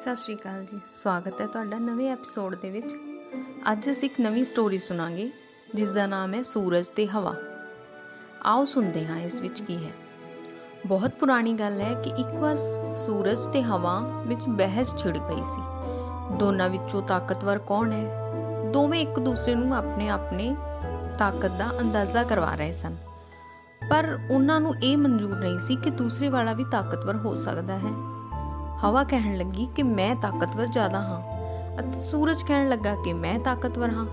ਸਤਿ ਸ਼੍ਰੀ ਅਕਾਲ ਜੀ। ਸਵਾਗਤ ਹੈ ਤੁਹਾਡਾ ਨਵੇਂ ਐਪੀਸੋਡ ਦੇ ਵਿੱਚ। ਅੱਜ ਅਸੀਂ ਇੱਕ ਨਵੀਂ ਸਟੋਰੀ ਸੁਣਾਂਗੇ ਜਿਸ ਦਾ ਨਾਮ ਹੈ ਸੂਰਜ ਤੇ ਹਵਾ। ਆਓ ਸੁਣਦੇ ਹਾਂ ਇਸ ਵਿੱਚ ਕੀ ਹੈ। ਬਹੁਤ ਪੁਰਾਣੀ ਗੱਲ ਹੈ ਕਿ ਇੱਕ ਵਾਰ ਸੂਰਜ ਤੇ ਹਵਾ ਵਿੱਚ ਬਹਿਸ ਛਿੜ ਗਈ ਸੀ। ਦੋਨਾਂ ਵਿੱਚੋਂ ਤਾਕਤਵਰ ਕੌਣ ਹੈ? ਦੋਵੇਂ ਇੱਕ ਦੂਸਰੇ ਨੂੰ ਆਪਣੇ ਆਪਣੇ ਤਾਕਤ ਦਾ ਅੰਦਾਜ਼ਾ ਕਰਵਾ ਰਹੇ ਸਨ। ਪਰ ਉਹਨਾਂ ਨੂੰ ਇਹ ਮਨਜ਼ੂਰ ਨਹੀਂ ਸੀ ਕਿ ਦੂਸਰੇ ਵਾਲਾ ਵੀ ਤਾਕਤਵਰ ਹੋ ਸਕਦਾ ਹੈ। ਹਵਾ ਕਹਿਣ ਲੱਗੀ ਕਿ ਮੈਂ ਤਾਕਤਵਰ ਜ਼ਿਆਦਾ ਹਾਂ ਅਤੇ ਸੂਰਜ ਕਹਿਣ ਲੱਗਾ ਕਿ ਮੈਂ ਤਾਕਤਵਰ ਹਾਂ।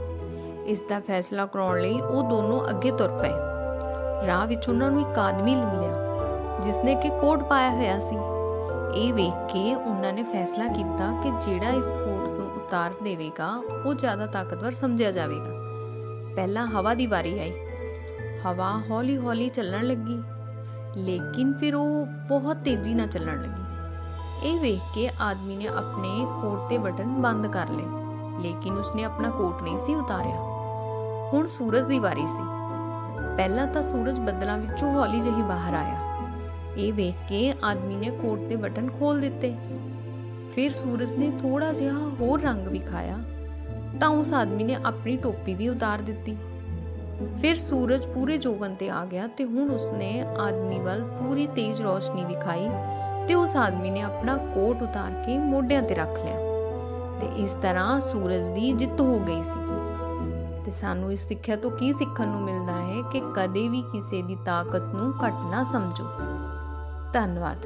ਇਸ ਦਾ ਫੈਸਲਾ ਕਰਾਉਣ ਲਈ ਉਹ ਦੋਨੋਂ ਅੱਗੇ ਤੁਰ ਪਏ। ਰਾਹ ਵਿੱਚ ਉਹਨਾਂ ਨੂੰ ਇੱਕ ਆਦਮੀ ਮਿਲਿਆ ਜਿਸ ਨੇ ਕਿ ਕੋਟ ਪਾਇਆ ਹੋਇਆ ਸੀ। ਇਹ ਵੇਖ ਕੇ ਉਹਨਾਂ ਨੇ ਫੈਸਲਾ ਕੀਤਾ ਕਿ ਜਿਹੜਾ ਇਸ ਕੋਟ ਨੂੰ ਉਤਾਰ ਦੇਵੇਗਾ, ਉਹ ਜ਼ਿਆਦਾ ਤਾਕਤਵਰ ਸਮਝਿਆ ਜਾਵੇਗਾ। ਪਹਿਲਾਂ ਹਵਾ ਦੀ ਵਾਰੀ ਆਈ। ਹਵਾ ਹੌਲੀ-ਹੌਲੀ ਚੱਲਣ ਲੱਗੀ, ਲੇਕਿਨ ਫਿਰ ਉਹ ਬਹੁਤ ਤੇਜ਼ੀ ਨਾਲ ਚੱਲਣ ਲੱਗੀ। ਇਹ ਵੇਖ ਕੇ ਆਦਮੀ ਨੇ ਆਪਣੇ ਕੋਟ ਦੇ ਬਟਨ ਬੰਦ ਕਰ ਲਏ, ਲੇਕਿਨ ਉਸਨੇ ਆਪਣਾ ਕੋਟ ਨਹੀਂ ਸੀ ਉਤਾਰਿਆ। ਹੁਣ ਸੂਰਜ ਦੀ ਵਾਰੀ ਸੀ। ਪਹਿਲਾਂ ਤਾਂ ਸੂਰਜ ਬੱਦਲਾਂ ਵਿੱਚੋਂ ਹੌਲੀ ਜਿਹੀ ਬਾਹਰ ਆਇਆ। ਇਹ ਵੇਖ ਕੇ ਆਦਮੀ ਨੇ ਕੋਟ ਦੇ ਬਟਨ ਖੋਲ ਦਿੱਤੇ। ਫਿਰ ਸੂਰਜ ਨੇ ਥੋੜਾ ਜਿਹਾ ਹੋਰ ਰੰਗ ਵਿਖਾਇਆ ਤਾਂ ਉਸ ਆਦਮੀ ਨੇ ਆਪਣੀ ਟੋਪੀ ਵੀ ਉਤਾਰ ਦਿੱਤੀ। ਫਿਰ ਸੂਰਜ ਪੂਰੇ ਜੋਬਨ ਤੇ ਆ ਗਿਆ ਤੇ ਹੁਣ ਉਸਨੇ ਆਦਮੀ ਵੱਲ ਪੂਰੀ ਤੇਜ਼ ਰੋਸ਼ਨੀ ਵਿਖਾਈ ਤੇ ਉਸ ਆਦਮੀ ਨੇ ਆਪਣਾ ਕੋਟ ਉਤਾਰ ਕੇ ਮੋਢਿਆਂ ਤੇ ਰੱਖ ਲਿਆ ਤੇ ਇਸ ਤਰ੍ਹਾਂ ਸੂਰਜ ਦੀ ਜਿੱਤ ਹੋ ਗਈ ਸੀ। ਤੇ ਸਾਨੂੰ ਇਸ ਸਿੱਖਿਆ ਤੋਂ ਕੀ ਸਿੱਖਣ ਨੂੰ ਮਿਲਦਾ ਹੈ ਕਿ ਕਦੇ ਵੀ ਕਿਸੇ ਦੀ ਤਾਕਤ ਨੂੰ ਘੱਟ ਨਾ ਸਮਝੋ। ਧੰਨਵਾਦ।